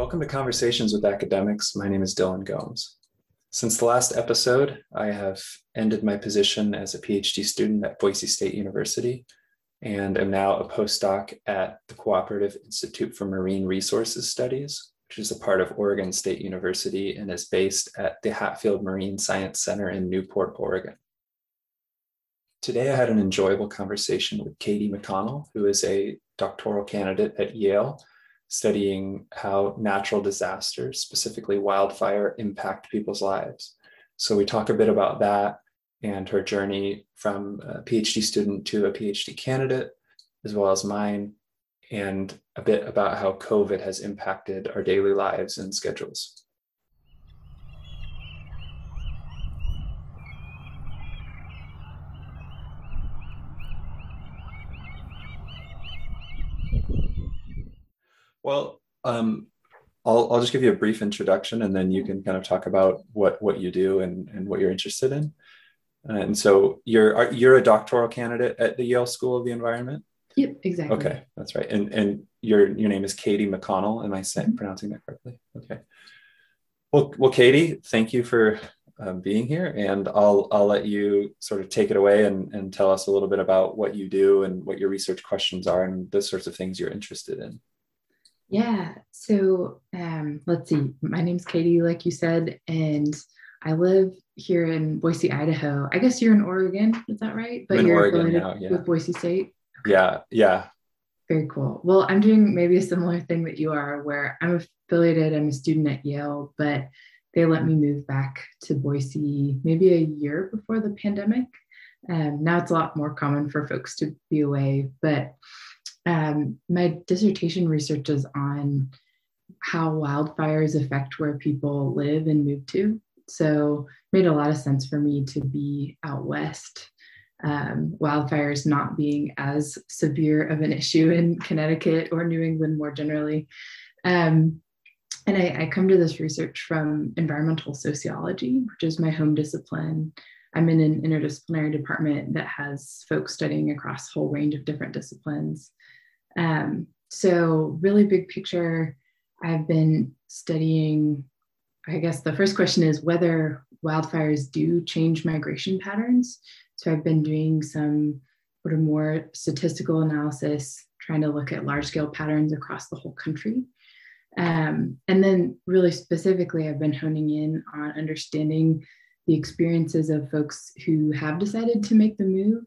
Welcome to Conversations with Academics. My name is Dylan Gomes. Since the last episode, I have ended my position as a PhD student at Boise State University and am now a postdoc at the Cooperative Institute for Marine Resources Studies, which is a part of Oregon State University and is based at the Hatfield Marine Science Center in Newport, Oregon. Today, I had an enjoyable conversation with Katie McConnell, who is a doctoral candidate at Yale studying how natural disasters, specifically wildfire, impact people's lives. So we talk a bit about that and her journey from a PhD student to a PhD candidate, as well as mine, and a bit about how COVID has impacted our daily lives and schedules. Well, um, I'll, I'll just give you a brief introduction and then you can kind of talk about what, what you do and, and what you're interested in. And so you're, you're a doctoral candidate at the Yale School of the Environment? Yep, exactly. Okay, that's right. And, and your, your name is Katie McConnell. Am I saying, mm-hmm. pronouncing that correctly? Okay. Well, well, Katie, thank you for um, being here, and I'll I'll let you sort of take it away and, and tell us a little bit about what you do and what your research questions are and the sorts of things you're interested in. Yeah. So um, let's see. My name's Katie, like you said, and I live here in Boise, Idaho. I guess you're in Oregon. Is that right? But you're Oregon now, yeah. with Boise State. Okay. Yeah. Yeah. Very cool. Well, I'm doing maybe a similar thing that you are, where I'm affiliated. I'm a student at Yale, but they let me move back to Boise maybe a year before the pandemic. Um, now it's a lot more common for folks to be away, but um, my dissertation research is on how wildfires affect where people live and move to. So it made a lot of sense for me to be out west. Um, wildfires not being as severe of an issue in Connecticut or New England more generally. Um, and I, I, come to this research from environmental sociology, which is my home discipline. I'm in an interdisciplinary department that has folks studying across a whole range of different disciplines. Um, so, really big picture, I've been studying. I guess the first question is whether wildfires do change migration patterns. So, I've been doing some sort of more statistical analysis, trying to look at large scale patterns across the whole country. Um, and then, really specifically, I've been honing in on understanding the experiences of folks who have decided to make the move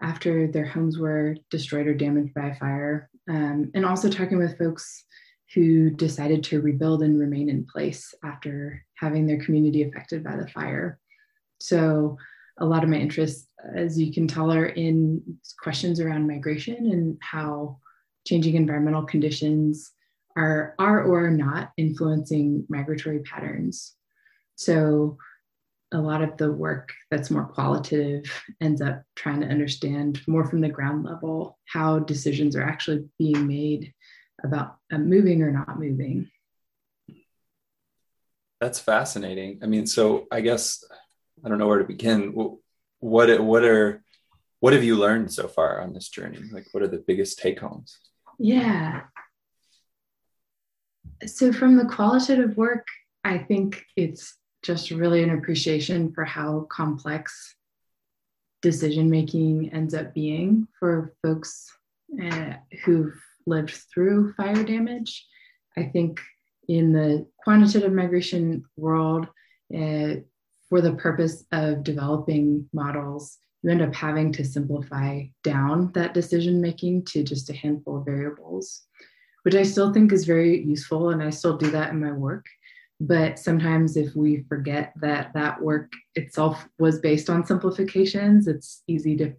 after their homes were destroyed or damaged by fire, um, and also talking with folks who decided to rebuild and remain in place after having their community affected by the fire. So, a lot of my interests, as you can tell, are in questions around migration and how changing environmental conditions are, are or are not influencing migratory patterns. So, a lot of the work that's more qualitative ends up trying to understand more from the ground level how decisions are actually being made about uh, moving or not moving. That's fascinating. I mean, so I guess I don't know where to begin. What what are what have you learned so far on this journey? Like, what are the biggest take homes? Yeah. So from the qualitative work, I think it's just really an appreciation for how complex decision making ends up being for folks uh, who've lived through fire damage. I think in the quantitative migration world, uh, for the purpose of developing models, you end up having to simplify down that decision making to just a handful of variables, which I still think is very useful. And I still do that in my work. But sometimes, if we forget that that work itself was based on simplifications, it's easy to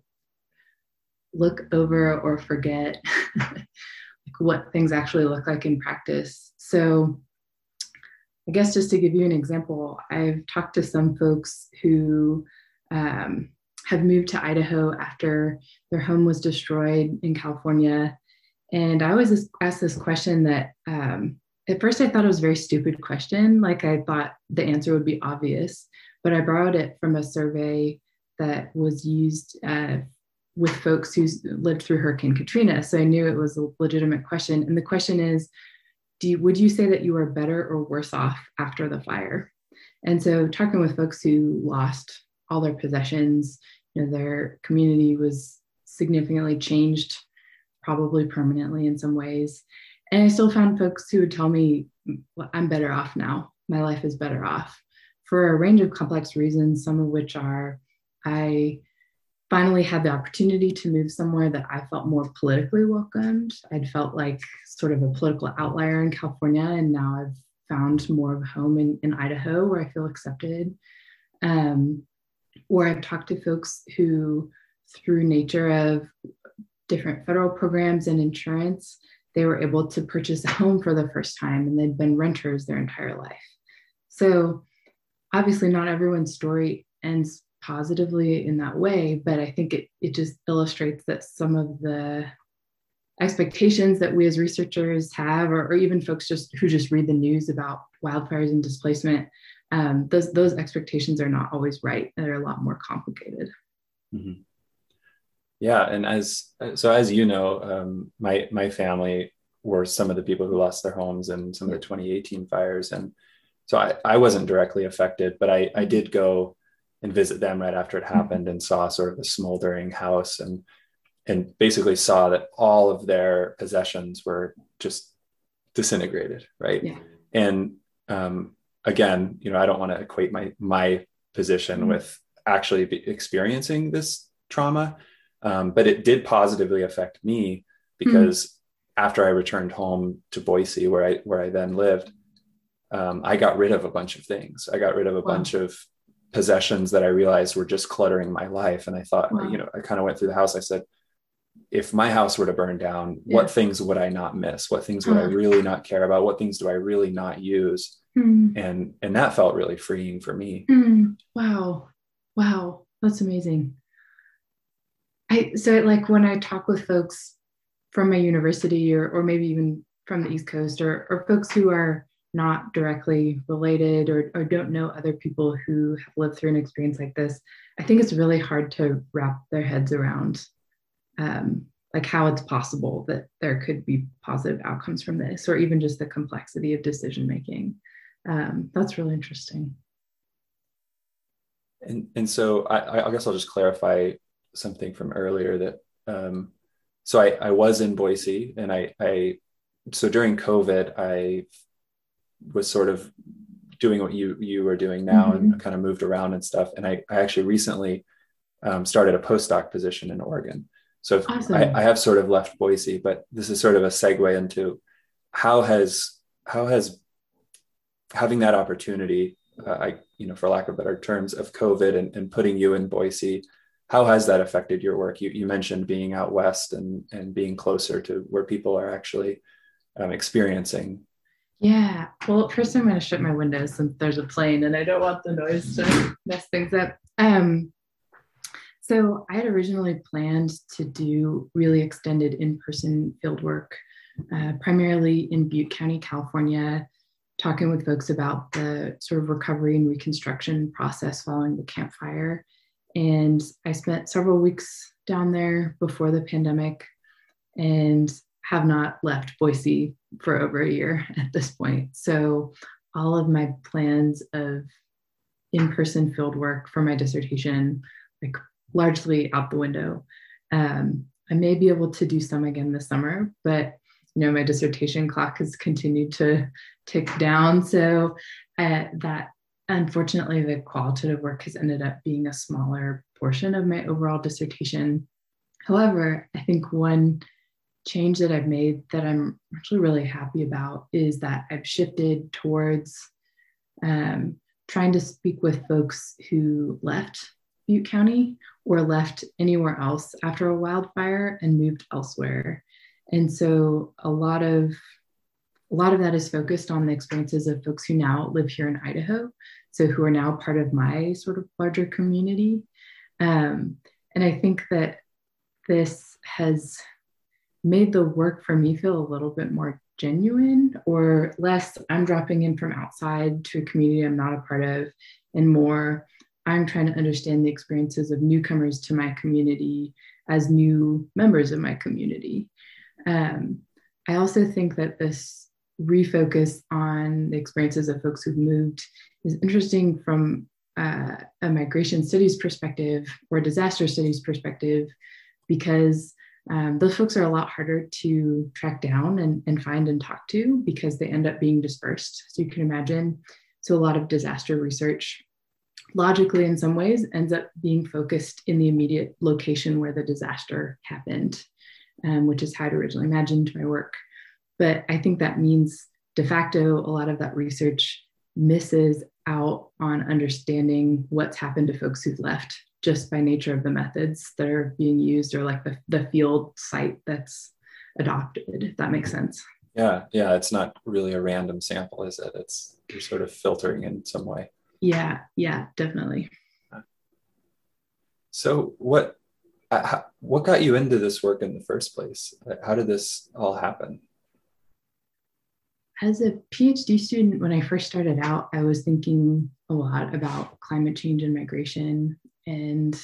look over or forget like what things actually look like in practice. So, I guess just to give you an example, I've talked to some folks who um, have moved to Idaho after their home was destroyed in California. And I always ask this question that um, at first I thought it was a very stupid question. Like I thought the answer would be obvious, but I borrowed it from a survey that was used uh, with folks who lived through Hurricane Katrina. So I knew it was a legitimate question. And the question is do you, would you say that you were better or worse off after the fire? And so, talking with folks who lost all their possessions, you know, their community was significantly changed, probably permanently in some ways. And I still found folks who would tell me, well, I'm better off now. My life is better off for a range of complex reasons, some of which are I finally had the opportunity to move somewhere that I felt more politically welcomed. I'd felt like sort of a political outlier in California, and now I've found more of a home in, in Idaho where I feel accepted. Um, or I've talked to folks who, through nature of different federal programs and insurance, they were able to purchase a home for the first time and they'd been renters their entire life. So, obviously, not everyone's story ends positively in that way, but I think it, it just illustrates that some of the expectations that we as researchers have, or, or even folks just who just read the news about wildfires and displacement, um, those those expectations are not always right. They're a lot more complicated. Mm-hmm. Yeah, and as so as you know, um, my my family were some of the people who lost their homes in some of the 2018 fires, and so I, I wasn't directly affected, but I I did go and visit them right after it mm-hmm. happened and saw sort of a smoldering house and and basically saw that all of their possessions were just disintegrated right yeah. and um, again you know i don't want to equate my my position mm-hmm. with actually experiencing this trauma um, but it did positively affect me because mm-hmm. after i returned home to boise where i where i then lived um, i got rid of a bunch of things i got rid of a wow. bunch of possessions that I realized were just cluttering my life. And I thought, wow. you know, I kind of went through the house. I said, if my house were to burn down, yeah. what things would I not miss? What things would I really not care about? What things do I really not use? Mm. And and that felt really freeing for me. Mm. Wow. Wow. That's amazing. I so like when I talk with folks from my university or or maybe even from the East Coast or or folks who are not directly related or, or don't know other people who have lived through an experience like this, I think it's really hard to wrap their heads around um, like how it's possible that there could be positive outcomes from this, or even just the complexity of decision making. Um, that's really interesting. And and so I, I guess I'll just clarify something from earlier that um, so I, I was in Boise and I, I so during COVID I was sort of doing what you you are doing now mm-hmm. and kind of moved around and stuff. And I, I actually recently um, started a postdoc position in Oregon. So awesome. I, I, have sort of left Boise, but this is sort of a segue into how has how has having that opportunity, uh, I you know for lack of better terms, of COVID and, and putting you in Boise, how has that affected your work? You you mentioned being out west and and being closer to where people are actually um, experiencing yeah. Well, first I'm going to shut my windows since there's a plane and I don't want the noise to mess things up. Um, so I had originally planned to do really extended in-person field work, uh, primarily in Butte County, California, talking with folks about the sort of recovery and reconstruction process following the Camp Fire. And I spent several weeks down there before the pandemic and have not left Boise for over a year at this point. So all of my plans of in-person field work for my dissertation, like largely out the window. Um, I may be able to do some again this summer, but you know my dissertation clock has continued to tick down. So uh, that unfortunately the qualitative work has ended up being a smaller portion of my overall dissertation. However, I think one change that I've made that I'm actually really happy about is that I've shifted towards um, trying to speak with folks who left Butte County or left anywhere else after a wildfire and moved elsewhere. And so a lot of a lot of that is focused on the experiences of folks who now live here in Idaho, so who are now part of my sort of larger community. Um, and I think that this has made the work for me feel a little bit more genuine or less I'm dropping in from outside to a community I'm not a part of, and more I'm trying to understand the experiences of newcomers to my community as new members of my community. Um, I also think that this refocus on the experiences of folks who've moved is interesting from uh, a migration studies perspective or disaster studies perspective because um, those folks are a lot harder to track down and, and find and talk to because they end up being dispersed. So you can imagine. So a lot of disaster research logically in some ways ends up being focused in the immediate location where the disaster happened, um, which is how I'd originally imagined my work. But I think that means de facto, a lot of that research misses out on understanding what's happened to folks who've left just by nature of the methods that are being used or like the, the field site that's adopted, if that makes sense. Yeah, yeah, it's not really a random sample, is it? It's you're sort of filtering in some way. Yeah, yeah, definitely. So what uh, what got you into this work in the first place? How did this all happen? As a PhD student, when I first started out, I was thinking a lot about climate change and migration. And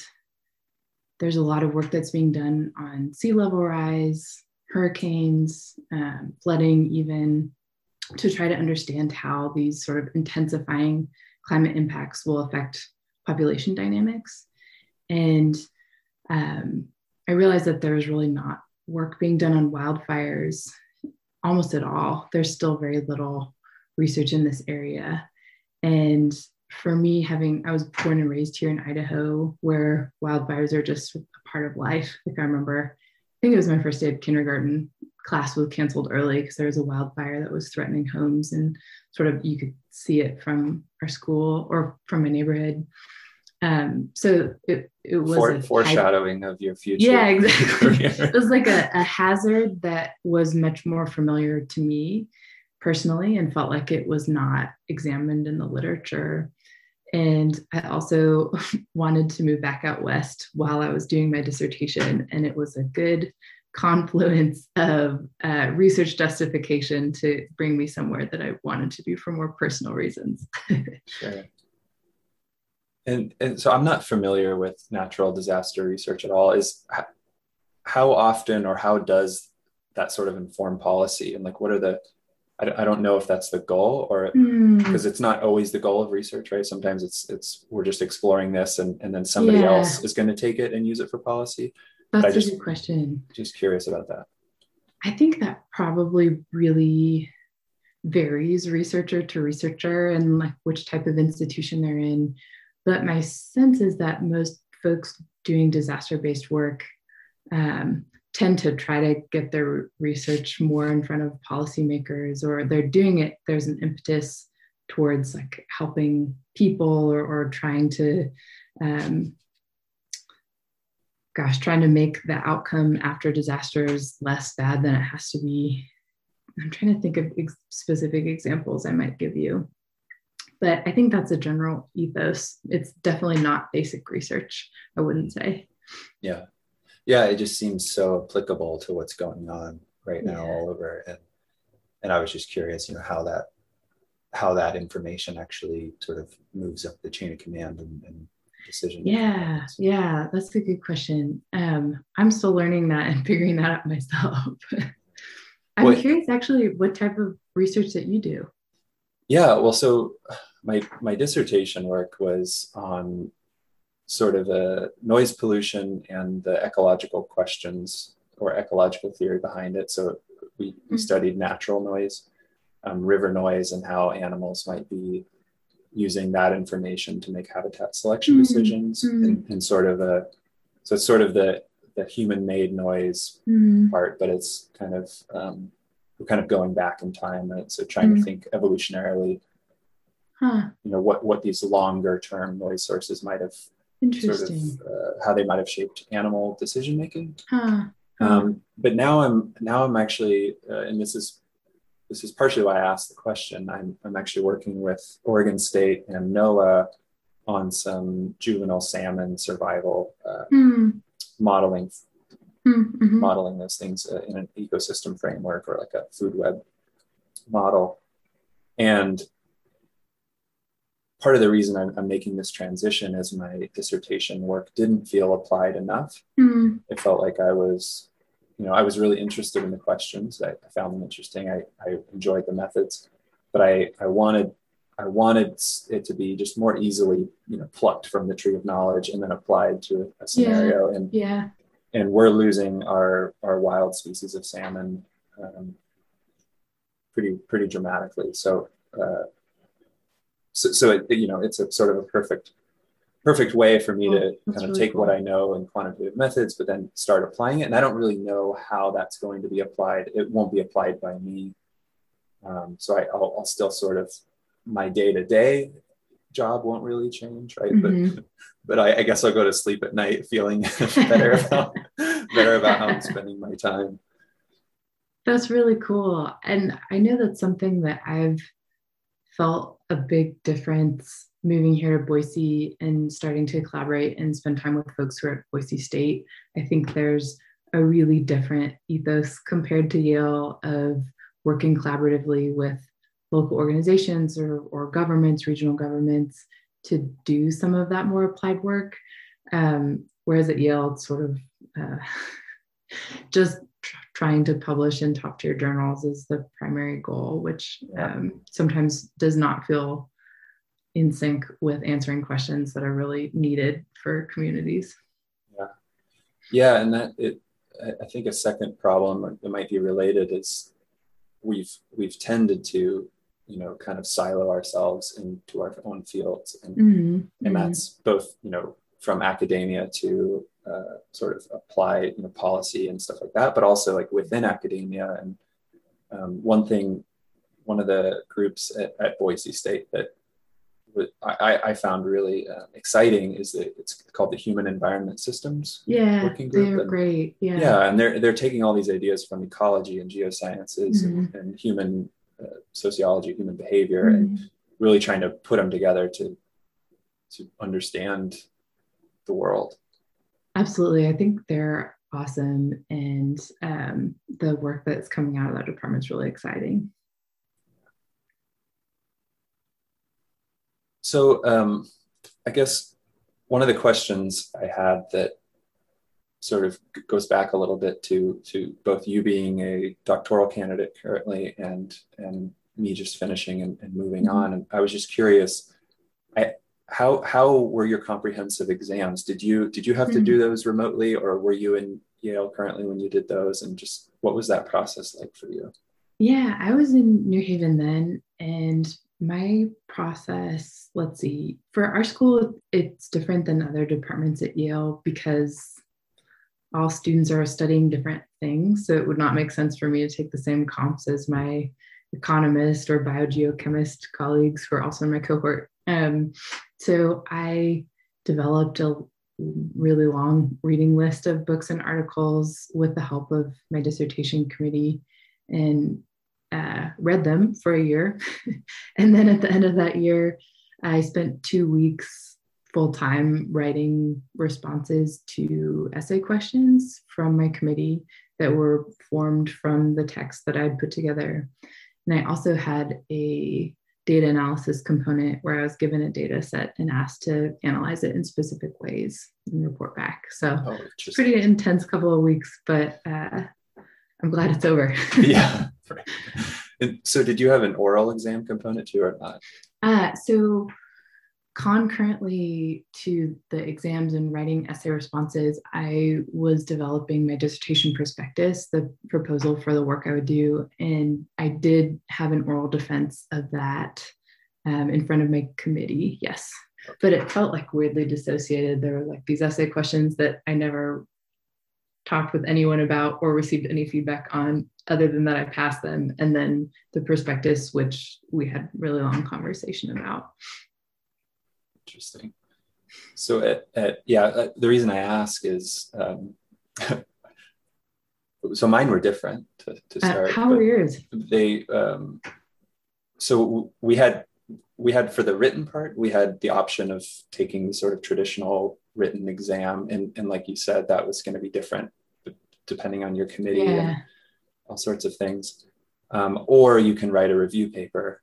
there's a lot of work that's being done on sea level rise, hurricanes, um, flooding, even to try to understand how these sort of intensifying climate impacts will affect population dynamics. And um, I realized that there's really not work being done on wildfires almost at all. There's still very little research in this area. And for me, having, I was born and raised here in Idaho, where wildfires are just a part of life. Like I remember, I think it was my first day of kindergarten, class was canceled early because there was a wildfire that was threatening homes and sort of you could see it from our school or from my neighborhood. Um, so it, it was For, foreshadowing of your future. Yeah, exactly. it was like a, a hazard that was much more familiar to me personally and felt like it was not examined in the literature. And I also wanted to move back out west while I was doing my dissertation. And it was a good confluence of uh, research justification to bring me somewhere that I wanted to be for more personal reasons. sure. And, and so I'm not familiar with natural disaster research at all. Is how often or how does that sort of inform policy? And like, what are the, I, I don't know if that's the goal or mm. because it's not always the goal of research, right? Sometimes it's, it's, we're just exploring this and, and then somebody yeah. else is going to take it and use it for policy. That's just, a good question. Just curious about that. I think that probably really varies researcher to researcher and like which type of institution they're in. But my sense is that most folks doing disaster based work um, tend to try to get their research more in front of policymakers or they're doing it, there's an impetus towards like helping people or, or trying to um, gosh, trying to make the outcome after disasters less bad than it has to be. I'm trying to think of ex- specific examples I might give you. But I think that's a general ethos. It's definitely not basic research, I wouldn't say. Yeah. Yeah, it just seems so applicable to what's going on right now yeah. all over. And and I was just curious, you know, how that how that information actually sort of moves up the chain of command and, and decision yeah yeah that's a good question um, i'm still learning that and figuring that out myself i'm what, curious actually what type of research that you do yeah well so my my dissertation work was on sort of a noise pollution and the ecological questions or ecological theory behind it so we, mm-hmm. we studied natural noise um, river noise and how animals might be using that information to make habitat selection mm-hmm. decisions mm-hmm. and, and, sort of a so it's sort of the the human made noise mm-hmm. part but it's kind of um, we're kind of going back in time right so trying to mm-hmm. think evolutionarily huh. you know what what these longer term noise sources might have sort of uh, how they might have shaped animal decision making huh. um, but now i'm now i'm actually uh, and this is this is partially why I asked the question. I'm, I'm actually working with Oregon State and NOAA on some juvenile salmon survival uh, mm. modeling, mm-hmm. modeling those things uh, in an ecosystem framework or like a food web model. And part of the reason I'm, I'm, making this transition is my dissertation work didn't feel applied enough. Mm. It felt like I was you know, I was really interested in the questions. I, I found them interesting. I, I enjoyed the methods, but I, I wanted I wanted it to be just more easily, you know, plucked from the tree of knowledge and then applied to a scenario. Yeah. And yeah, and we're losing our our wild species of salmon um, pretty pretty dramatically. So, uh, so, so it, you know, it's a sort of a perfect perfect way for me Oh, to kind of really take what. I know in quantitative methods, but then start applying it. And I don't really know how that's going to be applied. It won't be applied by me. Um, so I, I'll, I'll still sort of my day to day job won't really change, right? Mhm. But but I, I guess I'll go to sleep at night feeling better about better about how I'm spending my time. That's really cool. And I know that's something that I've felt a big difference moving here to Boise and starting to collaborate and spend time with folks who are at Boise State. I think there's a really different ethos compared to Yale of working collaboratively with local organizations or, or governments, regional governments, to do some of that more applied work. Um, whereas at Yale, it's sort of uh, just tr- trying to publish in top tier journals is the primary goal, which um, sometimes does not feel in sync with answering questions that are really needed for communities. Yeah, yeah, and that it I- I think a second problem that might be related is we've we've tended to you know kind of silo ourselves into our own fields and Mhm. and Mhm. that's both you know from academia to uh, sort of apply you know policy and stuff like that but also like within academia and um, one thing one of the groups at, at boise state that I, I found really uh, exciting is that it's called the human environment systems yeah, working group they're and- great. Yeah. yeah and they're they're taking all these ideas from ecology and geosciences Mm-hmm. and human uh, sociology human behavior and Mhm. really trying to put them together to to understand the world Absolutely. I think they're awesome. And um, the work that's coming out of that department is really exciting. so um, i guess one of the questions i had that sort of goes back a little bit to to both you being a doctoral candidate currently and and me just finishing and, and moving Mhm. on. And i was just curious I, how how were your comprehensive exams? Did you did you have to do those remotely or were you in yale currently when you did those? And just what was that process like for you? Yeah, I was in New Haven then, and my process, let's see, for our school, it's different than other departments at Yale because all students are studying different things. So it would not make sense for me to take the same comps as my economist or biogeochemist colleagues who are also in my cohort. Um, so I developed a really long reading list of books and articles with the help of my dissertation committee and uh, read them for a year. and then at the end of that year, I spent two weeks full time writing responses to essay questions from my committee that were formed from the text that I'd put together. And I also had a data analysis component where I was given a data set and asked to analyze it in specific ways and report back. So oh pretty intense couple of weeks, but uh, I'm glad it's over. yeah and so did you have an oral exam component too or not Uh, so concurrently to the exams and writing essay responses, I was developing my dissertation prospectus, the proposal for the work I would do. And I did have an oral defense of that um, in front of my committee, yes. But it felt like weirdly dissociated. There were like these essay questions that I never talked with anyone about or received any feedback on other than that I passed them. And then the prospectus, which we had really long conversation about. Interesting. So, at, at, yeah, uh, the reason I ask is um, so mine were different to, to Uh, start. how but were yours? They um, so we had we had for the written part we had the option of taking the sort of traditional written exam, and and like you said, that was going to be different depending on your committee Yeah. and all sorts of things. Um, or you can write a review paper.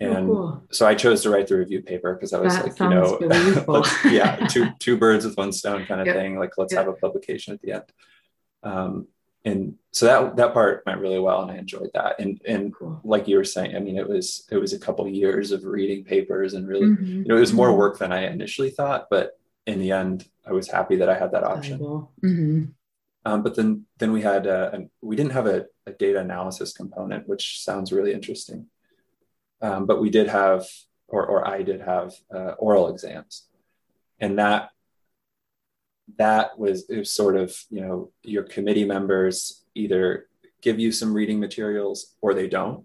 Oh, And cool. so I chose to write the review paper because I was That like, you know, really yeah, two two birds with one stone kind of Yep. thing. Like let's Yep. have a publication at the end. Um, and so that that part went really well and I enjoyed that. And and cool. like you were saying, I mean, it was it was a couple of years of reading papers and really, mm-hmm. you know, it was more mm-hmm. work than I initially thought, but in the end, I was happy that I had that option. Mm-hmm. Um, but then then we had uh, we didn't have a, a, data analysis component, which sounds really interesting. Um, but we did have, or or I did have uh, oral exams, and that that was it was sort of you know your committee members either give you some reading materials or they don't.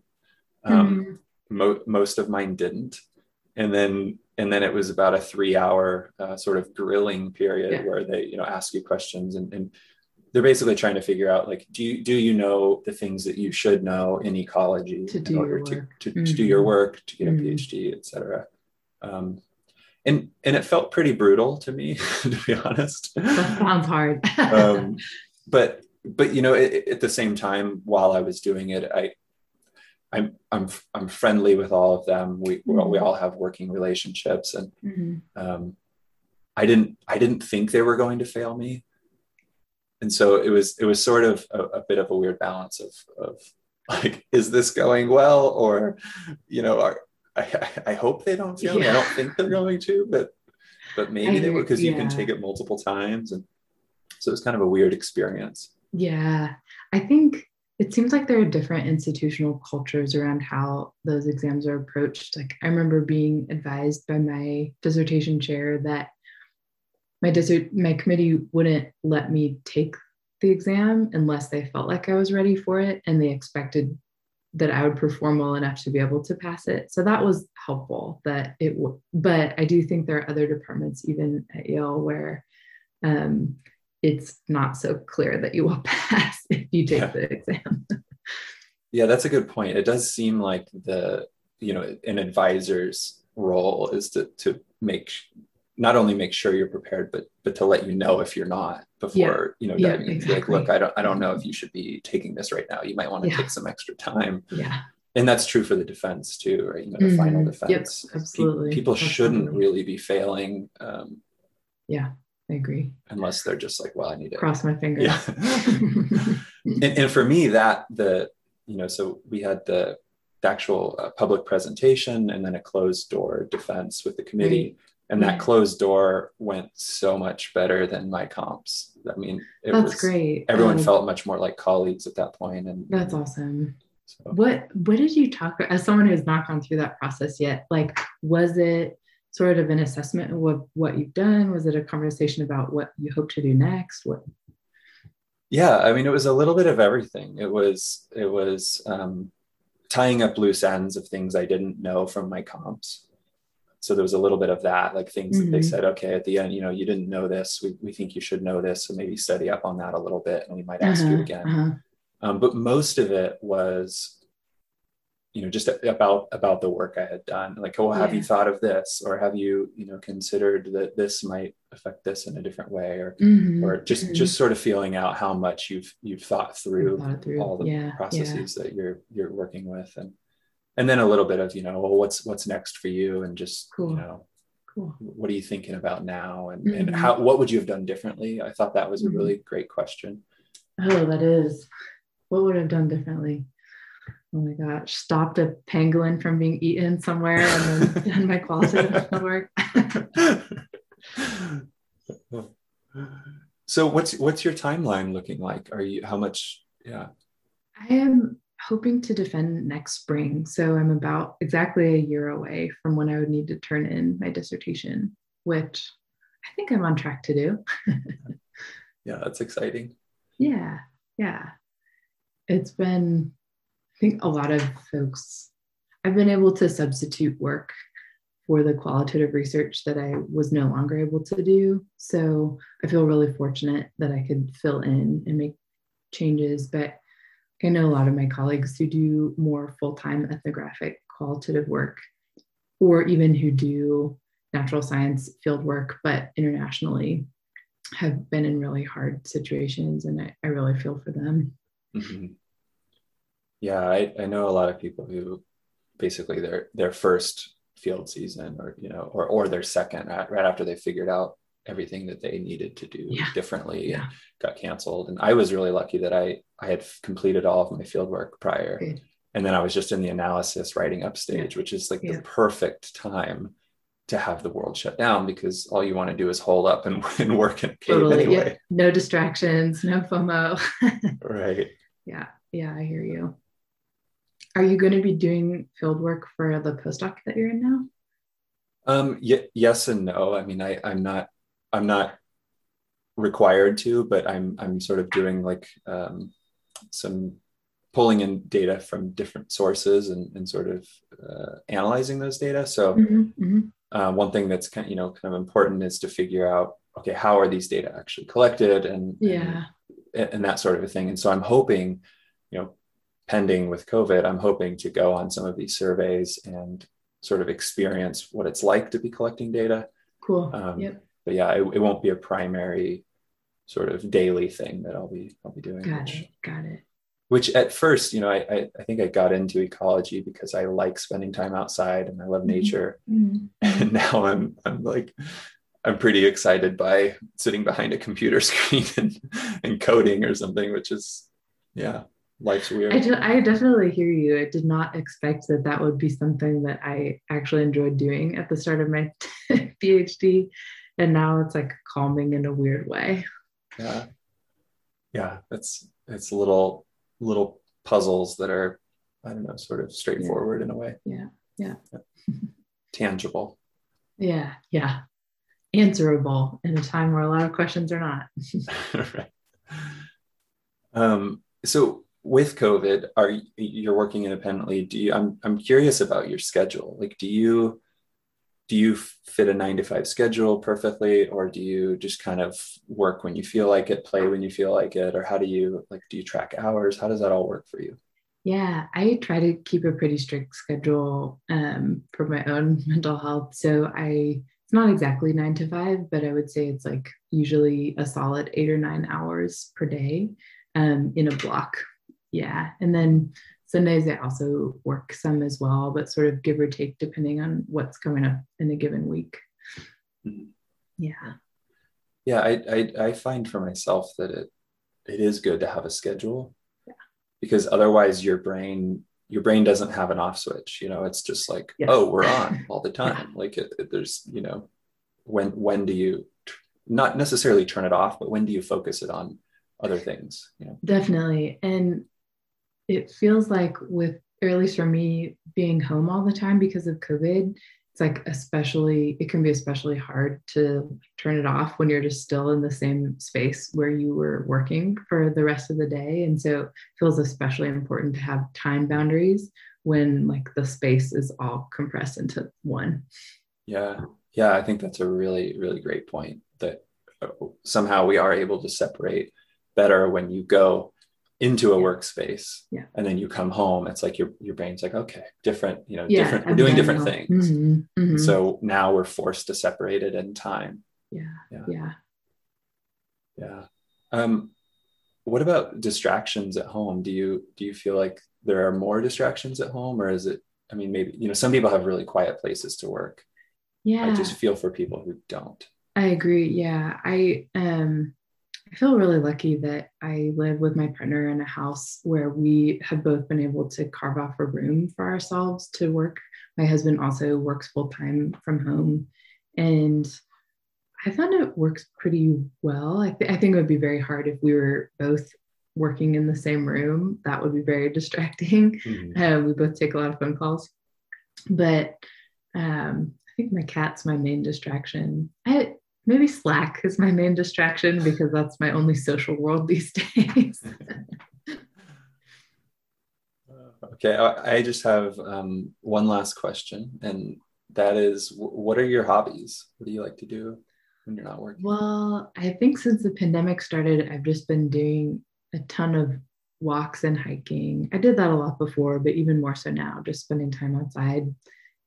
Um, mm-hmm. mo- most of mine didn't, and then and then it was about a three hour uh, sort of grilling period yeah. where they you know ask you questions and, and they're basically trying to figure out like do you do you know the things that you should know in ecology to in order to, to, mm-hmm. to, do your work to get a mm-hmm. phd etc um, and and it felt pretty brutal to me to be honest that sounds hard um, but but you know it, at the same time while i was doing it i I'm I'm I'm friendly with all of them. We mm-hmm. we all have working relationships, and mm-hmm. um, I didn't I didn't think they were going to fail me, and so it was it was sort of a, a bit of a weird balance of of like is this going well or you know are, I, I hope they don't fail yeah. I don't think they're going to, but but maybe I, they will because yeah. you can take it multiple times, and so it's kind of a weird experience. Yeah, I think it seems like there are different institutional cultures around how those exams are approached. Like I remember being advised by my dissertation chair that my desert my committee wouldn't let me take the exam unless they felt like I was ready for it and they expected that I would perform well enough to be able to pass it. So that was helpful that it w- but I do think there are other departments even at Yale where um, it's not so clear that you will pass if you take yeah. the exam. yeah, that's a good point. It does seem like the, you know, an advisor's role is to, to make not only make sure you're prepared, but but to let you know if you're not before yeah. you know yeah, exactly. like look, I don't I don't know if you should be taking this right now. You might want to yeah. take some extra time. Yeah. And that's true for the defense too, right? You know, the mm-hmm. final defense. Yep, absolutely. Pe- people absolutely. shouldn't really be failing. Um, yeah. I agree. Unless they're just like, well, I need to cross my fingers. Yeah. and, and for me, that the, you know, so we had the, the actual uh, public presentation and then a closed door defense with the committee. Right. And that closed door went so much better than my comps. I mean, it that's was, great. Everyone um, felt much more like colleagues at that point, and that's awesome. So. What What did you talk about as someone who's not gone through that process yet? Like, was it sort of an assessment of what, what you've done? Was it a conversation about what you hope to do next? What? Yeah, I mean, it was a little bit of everything. It was it was um, tying up loose ends of things I didn't know from my comps. So there was a little bit of that, like things mm-hmm. that they mm-hmm. said, okay, at the end, you know, you didn't know this. We, we think you should know this. So maybe study up on that a little bit and we might ask uh-huh, you again. Uh-huh. Um, but most of it was you know just about about the work i had done like oh have yeah. you thought of this or have you you know considered that this might affect this in a different way or mm-hmm. or just mm-hmm. just sort of feeling out how much you've you've thought through, thought through. all the yeah. processes yeah. that you're you're working with and and then a little bit of you know well what's what's next for you and just cool. you know cool. what are you thinking about now and mm-hmm. and how what would you have done differently i thought that was a mm-hmm. really great question oh that is what would i have done differently oh my gosh, stopped a pangolin from being eaten somewhere and then done my qualitative work. so what's what's your timeline looking like? Are you how much yeah? I am hoping to defend next spring. So I'm about exactly a year away from when I would need to turn in my dissertation, which I think I'm on track to do. yeah, that's exciting. Yeah, yeah. It's been I think a lot of folks, I've been able to substitute work for the qualitative research that I was no longer able to do. So I feel really fortunate that I could fill in and make changes. But I know a lot of my colleagues who do more full time ethnographic qualitative work, or even who do natural science field work, but internationally have been in really hard situations. And I, I really feel for them. Mm-hmm yeah I, I know a lot of people who basically their their first field season or you know or or their second right, right after they figured out everything that they needed to do Yeah. differently Yeah. and got canceled. And I was really lucky that I I had completed all of my field work prior. Good. And then I was just in the analysis writing upstage, which is like Yeah. the perfect time to have the world shut down because all you want to do is hold up and, and work in a cave Totally. anyway. Yeah. No distractions, no FOMO. Right. yeah. Yeah. I hear you. Are you going to be doing field work for the postdoc that you're in now? Um, y- yes and no. I mean, I, I'm not, I'm not required to, but I'm, I'm sort of doing like um, some pulling in data from different sources and, and sort of uh, analyzing those data. So Mhm, mhm. uh, one thing that's kind, you know, kind of important is to figure out, okay, how are these data actually collected and, Yeah. and, and that sort of a thing. And so I'm hoping, you know, pending with COVID, I'm hoping to go on some of these surveys and sort of experience what it's like to be collecting data. Cool. Um, yep. But yeah, it, it won't be a primary sort of daily thing that I'll be I'll be doing. Got which, it. Got it. which at first, you know, I, I I think I got into ecology because I like spending time outside and I love Mhm. nature. Mhm. And now I'm I'm like I'm pretty excited by sitting behind a computer screen and, and coding or something, which is yeah, life's weird. I, de- I definitely hear you. I did not expect that that would be something that I actually enjoyed doing at the start of my PhD. And now it's like calming in a weird way. yeah yeah it's it's little little puzzles that are i don't know sort of straightforward in a way Yeah, yeah. tangible Yeah, yeah. Answerable in a time where a lot of questions are not. right um so with covid are you you're working independently do you i'm i'm curious about your schedule like do you do you fit a nine to five schedule perfectly or do you just kind of work when you feel like it play when you feel like it or how do you like do you track hours how does that all work for you Yeah, I try to keep a pretty strict schedule um, for my own mental health. So I, it's not exactly nine to five, but I would say it's like usually a solid eight or nine hours per day um, in a block. Yeah. And then Sundays I also work some as well, but sort of give or take depending on what's coming up in a given week. Mhm. Yeah. yeah I, I i find for myself that it it is good to have a schedule Yeah. because otherwise your brain your brain doesn't have an off switch you know it's just like Yes. oh we're on all the time like it, it- there's you know when when do you not necessarily turn it off but when do you focus it on other things you know Definitely. And it feels like with, or at least for me, being home all the time because of COVID, it's like especially, it can be especially hard to turn it off when you're just still in the same space where you were working for the rest of the day. And so it feels especially important to have time boundaries when like the space is all compressed into one. yeah yeah i think that's a really really great point that uh, somehow we are able to separate better when you go into a workspace Yeah. and then you come home it's like your your brain's like okay different you know Yeah. different we're doing different things Mhm, mhm. so now we're forced to separate it in time yeah. Yeah. Yeah. yeah um what about distractions at home do you do you feel like there are more distractions at home or is it i mean maybe you know some people have really quiet places to work Yeah. i just feel for people who don't I agree. Yeah. I um I feel really lucky that I live with my partner in a house where we have both been able to carve off a room for ourselves to work. My husband also works full time from home. And I found it works pretty well. I, th- I think it would be very hard if we were both working in the same room. That would be very distracting. Uh, we both take a lot of phone calls, but um, I think my cat's my main distraction. I maybe Slack is my main distraction because that's my only social world these days. okay i, I just have um, one last question and that is wh- what are your hobbies what do you like to do when you're not working well, I think since the pandemic started, I've just been doing a ton of walks and hiking. I did that a lot before, but even more so now, just spending time outside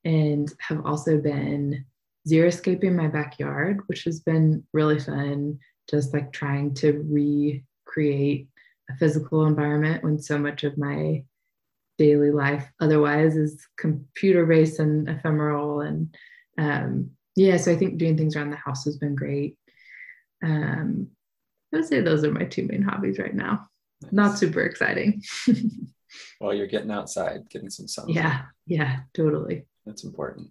and have also been xeriscaping my backyard, which has been really fun. Just like trying to recreate a physical environment when so much of my daily life otherwise is computer based and ephemeral. And um, yeah, so I think doing things around the house has been great. Um, I would say those are my two main hobbies right now. Nice. Not super exciting. well, you're getting outside, getting some sun. Yeah, yeah, totally. That's important.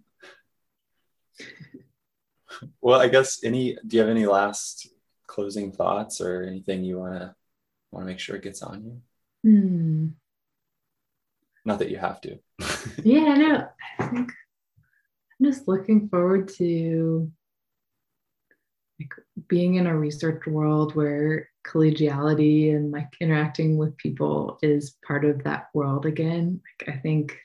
Well, I guess any do you have any last closing thoughts or anything you wanna wanna make sure it gets on you? Hmm. Not that you have to. yeah, no, I think I'm just looking forward to like being in a research world where collegiality and like interacting with people is part of that world again. Like I think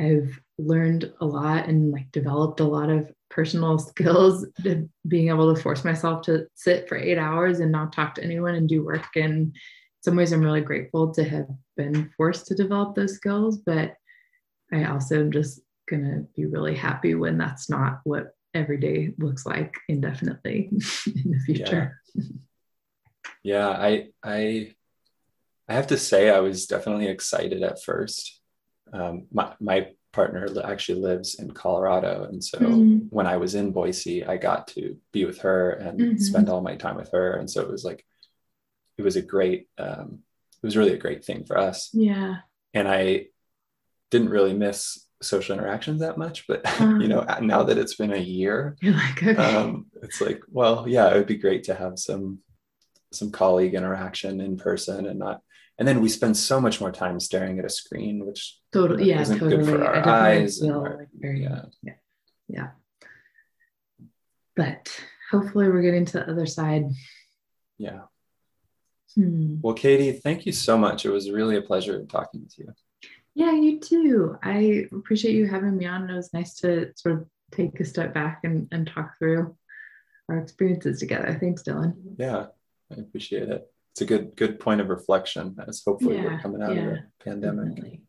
I've learned a lot and like developed a lot of personal skills to being able to force myself to sit for eight hours and not talk to anyone and do work. And in some ways, I'm really grateful to have been forced to develop those skills. But I also am just going to be really happy when that's not what every day looks like indefinitely in the future. Yeah. yeah, I I I have to say I was definitely excited at first. Um, my my partner actually lives in Colorado, and so mm-hmm. when I was in Boise, I got to be with her and mm-hmm. spend all my time with her, and so it was like it was a great um, it was really a great thing for us. Yeah, and I didn't really miss social interactions that much but um, you know now that it's been a year you're like okay. um, it's like well yeah it would be great to have some some colleague interaction in person and not and then we spend so much more time staring at a screen which totally yeah isn't totally. good for our eyes our, like very, yeah. yeah yeah but hopefully we're getting to the other side yeah hmm. well katie thank you so much it was really a pleasure talking with you yeah, you too. I appreciate you having me on. It was nice to sort of take a step back and, and talk through our experiences together. Thanks, Dylan. Yeah, I appreciate it. It's a good good point of reflection as hopefully yeah, we're coming out yeah, of the pandemic. Definitely.